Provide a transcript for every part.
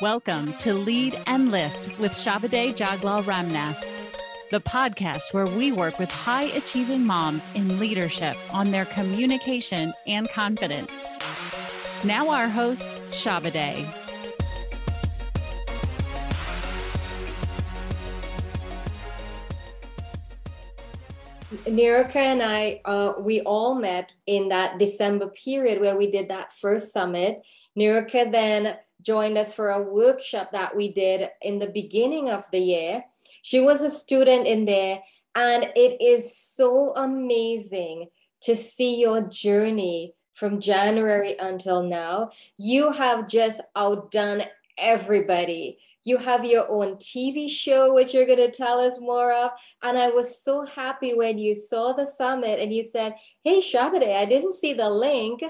Welcome to Lead and Lift with Shabade Jaglal Ramnath, the podcast where we work with high achieving moms in leadership on their communication and confidence. Now, our host, Shabade. Niroka and I, uh, we all met in that December period where we did that first summit. Niroka then joined us for a workshop that we did in the beginning of the year. She was a student in there, and it is so amazing to see your journey from January until now. You have just outdone everybody. You have your own TV show, which you're going to tell us more of. And I was so happy when you saw the summit and you said, Hey, Shabade, I didn't see the link.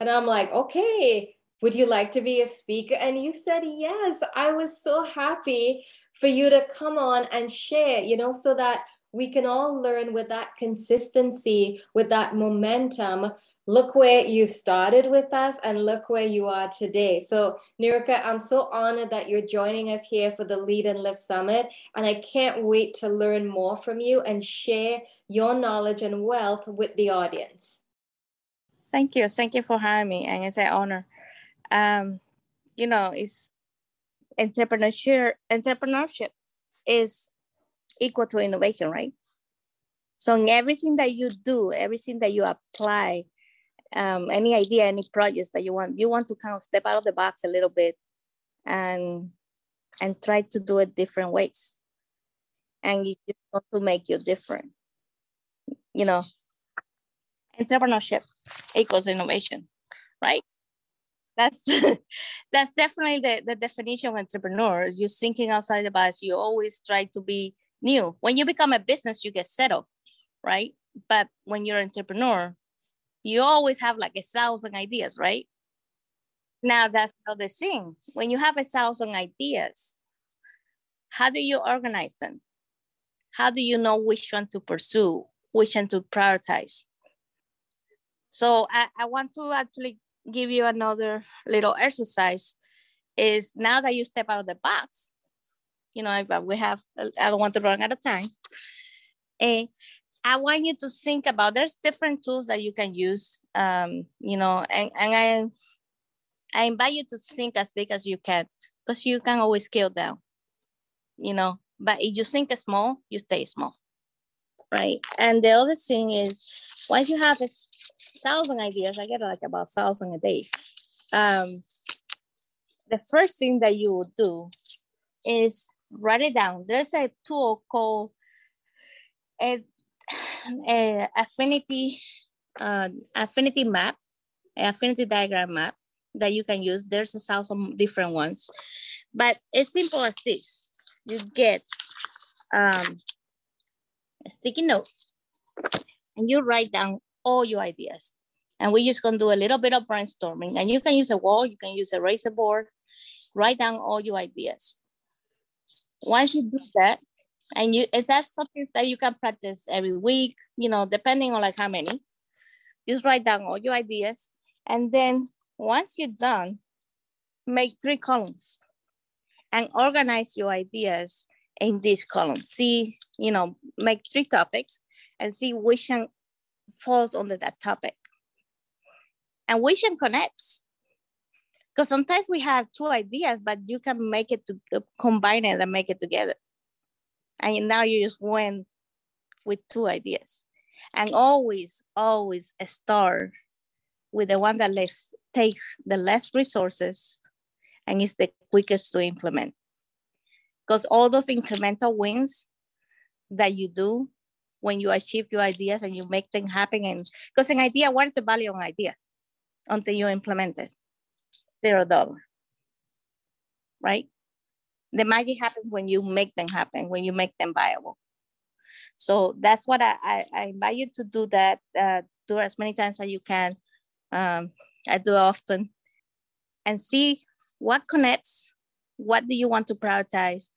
And I'm like, okay, would you like to be a speaker? And you said yes. I was so happy for you to come on and share, you know, so that we can all learn with that consistency, with that momentum. Look where you started with us and look where you are today. So, Niroka, I'm so honored that you're joining us here for the Lead and Lift Summit. And I can't wait to learn more from you and share your knowledge and wealth with the audience. Thank you. Thank you for having me. And it's an honor um, you know, is entrepreneurship entrepreneurship is equal to innovation, right? So in everything that you do, everything that you apply, um, any idea, any projects that you want, you want to kind of step out of the box a little bit and and try to do it different ways. And just want to make you different. You know, entrepreneurship equals innovation, right? That's that's definitely the, the definition of entrepreneurs. You're thinking outside the box. You always try to be new. When you become a business you get settled right? But when you're an entrepreneur you always have like a thousand ideas right? Now that's not the thing. When you have a thousand ideas how do you organize them? How do you know which one to pursue which one to prioritize? So I, I want to actually give you another little exercise is now that you step out of the box, you know, if uh, we have, uh, I don't want to run out of time. And I want you to think about, there's different tools that you can use, um, you know, and, and I, I invite you to think as big as you can, because you can always scale down, you know, but if you think small, you stay small, right? And the other thing is, once you have a thousand ideas. I get like about thousand a day. Um, the first thing that you would do is write it down. There's a tool called a, a affinity uh, affinity map, affinity diagram map that you can use. There's a thousand different ones, but it's simple as this. You get um, a sticky note and you write down all your ideas. And we're just gonna do a little bit of brainstorming. And you can use a wall, you can use a razor board, write down all your ideas. Once you do that, and you if that's something that you can practice every week, you know, depending on like how many, just write down all your ideas. And then once you're done, make three columns and organize your ideas in these columns. See, you know, make three topics and see which one falls under that topic. And we should connect. Because sometimes we have two ideas, but you can make it to uh, combine it and make it together. And now you just went with two ideas. And always, always start with the one that less takes the less resources and is the quickest to implement. Because all those incremental wins that you do when you achieve your ideas and you make things happen. And because an idea, what is the value of an idea until you implement it? Zero dollar, right? The magic happens when you make them happen, when you make them viable. So that's what I, I, I invite you to do that, uh, do as many times as you can. Um, I do often and see what connects, what do you want to prioritize,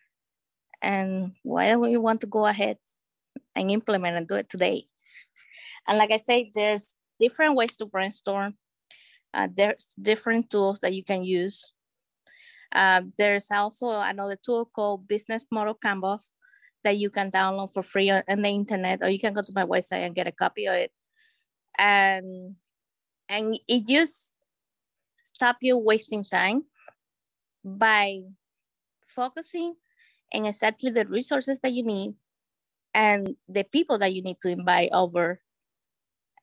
and why do you want to go ahead and implement and do it today. And like I said, there's different ways to brainstorm. Uh, there's different tools that you can use. Uh, there's also another tool called Business Model Canvas that you can download for free on, on the internet, or you can go to my website and get a copy of it. And and it just stop you wasting time by focusing on exactly the resources that you need and the people that you need to invite over.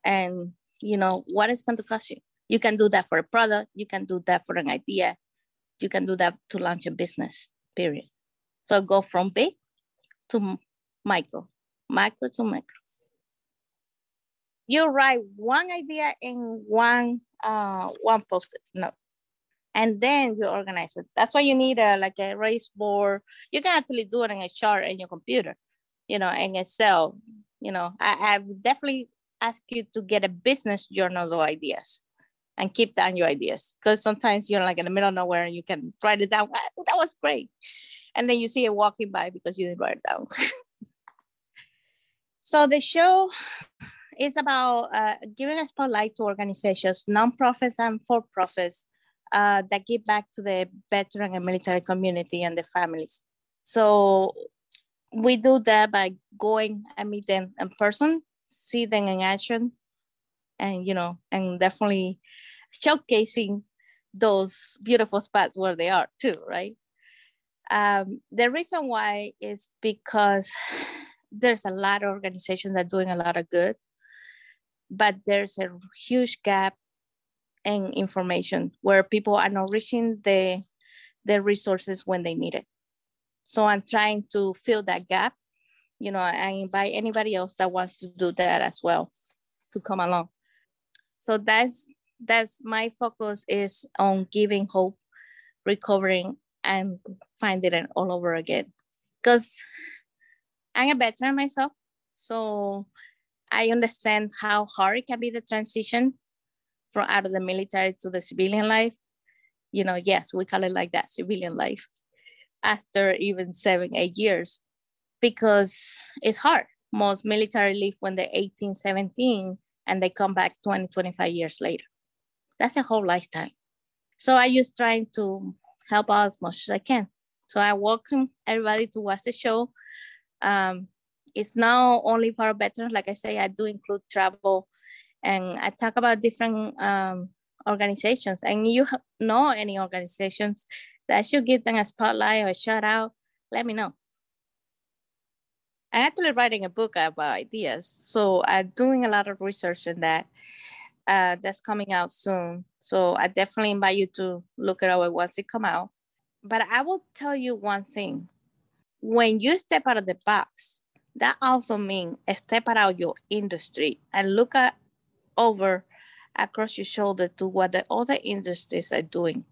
And you know what is going to cost you? You can do that for a product. You can do that for an idea. You can do that to launch a business period. So go from big to micro micro to micro you write one idea in one uh one post-it note. And then you organize it. That's why you need a like a race board. You can actually do it in a chart in your computer you know in excel you know i, I would definitely ask you to get a business journal of ideas and keep down your ideas because sometimes you're like in the middle of nowhere and you can write it down. That was great. And then you see it walking by because you didn't write it down. So the show is about uh, giving a spotlight to organizations, nonprofits and for-profits uh, that give back to the veteran and military community and their families. So we do that by going and meet them in person, see them in action, and you know, and definitely showcasing those beautiful spots where they are too, right? Um, the reason why is because there's a lot of organizations that are doing a lot of good but there's a huge gap in information where people are not reaching the the resources when they need it. So I'm trying to fill that gap, you know, and invite anybody else that wants to do that as well to come along. So that's that's my focus is on giving hope, recovering, and finding it all over again. Because I'm a veteran myself. So I understand how hard it can be the transition from out of the military to the civilian life. You know, yes, we call it like that, civilian life, after even seven, eight years, because it's hard. Most military leave when they're 18, 17, and they come back 20, 25 years later. That's a whole lifetime. So I just trying to help out as much as I can. So I welcome everybody to watch the show. Um, it's not only for veterans. Like I say, I do include travel and I talk about different um, organizations. And you know any organizations that I should give them a spotlight or a shout out, let me know. I'm actually writing a book about ideas. So I'm doing a lot of research in that. Uh, that's coming out soon. So I definitely invite you to look it over once it come out. But I will tell you one thing. When you step out of the box, that also means step out of your industry and look at over across your shoulder to what the other industries are doing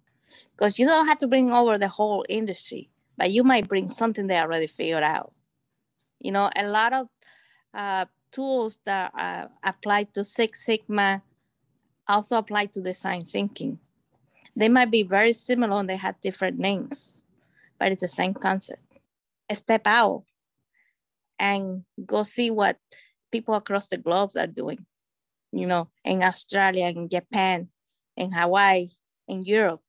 because you don't have to bring over the whole industry but you might bring something they already figured out. You know a lot of uh, tools that uh, apply to six sigma also apply to design thinking. They might be very similar and they have different names but it's the same concept. Step out and go see what people across the globe are doing, you know, in Australia, in Japan, in Hawaii, in Europe,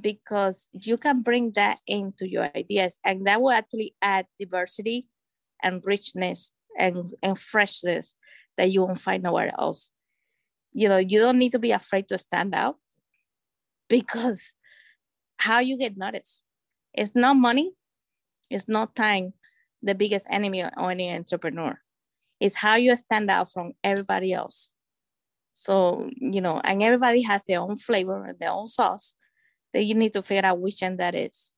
because you can bring that into your ideas and that will actually add diversity and richness and, and freshness that you won't find nowhere else. You know, you don't need to be afraid to stand out because how you get noticed. It's not money, it's not time, the biggest enemy of any entrepreneur is how you stand out from everybody else. So, you know, and everybody has their own flavor and their own sauce that you need to figure out which end that is.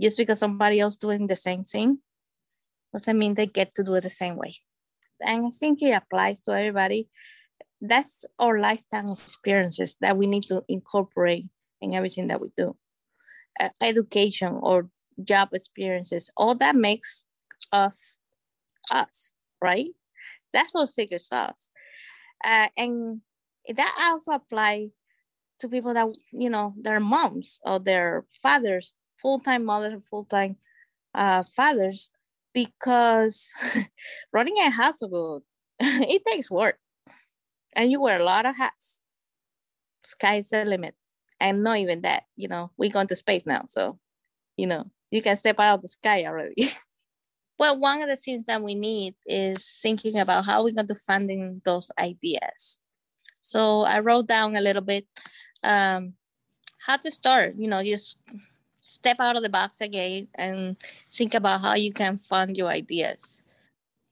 Just because somebody else doing the same thing doesn't mean they get to do it the same way. And I think it applies to everybody. That's our lifetime experiences that we need to incorporate in everything that we do. Uh, education or job experiences, all that makes us us, right? That's our secret sauce. Uh, and that also apply to people that, you know, their moms or their fathers, full-time mothers, full-time uh, fathers, because running a household, it takes work. And you wear a lot of hats. Sky's the limit. And not even that, you know, we're going to space now. So, you know, you can step out of the sky already. well, one of the things that we need is thinking about how we're going to funding those ideas. So I wrote down a little bit um, how to start, you know, just step out of the box again and think about how you can fund your ideas.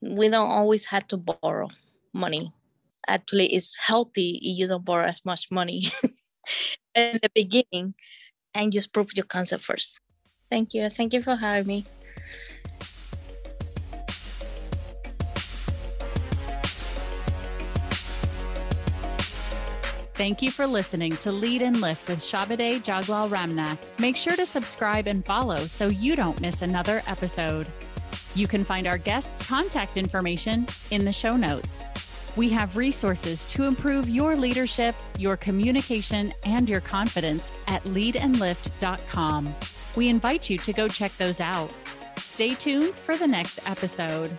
We don't always have to borrow money. Actually, it's healthy if you don't borrow as much money in the beginning and just prove your concept first. Thank you. Thank you for having me. Thank you for listening to Lead and Lift with Shabade Jaglal Ramnath. Make sure to subscribe and follow so you don't miss another episode. You can find our guests' contact information in the show notes. We have resources to improve your leadership, your communication, and your confidence at leadandlift.com. We invite you to go check those out. Stay tuned for the next episode.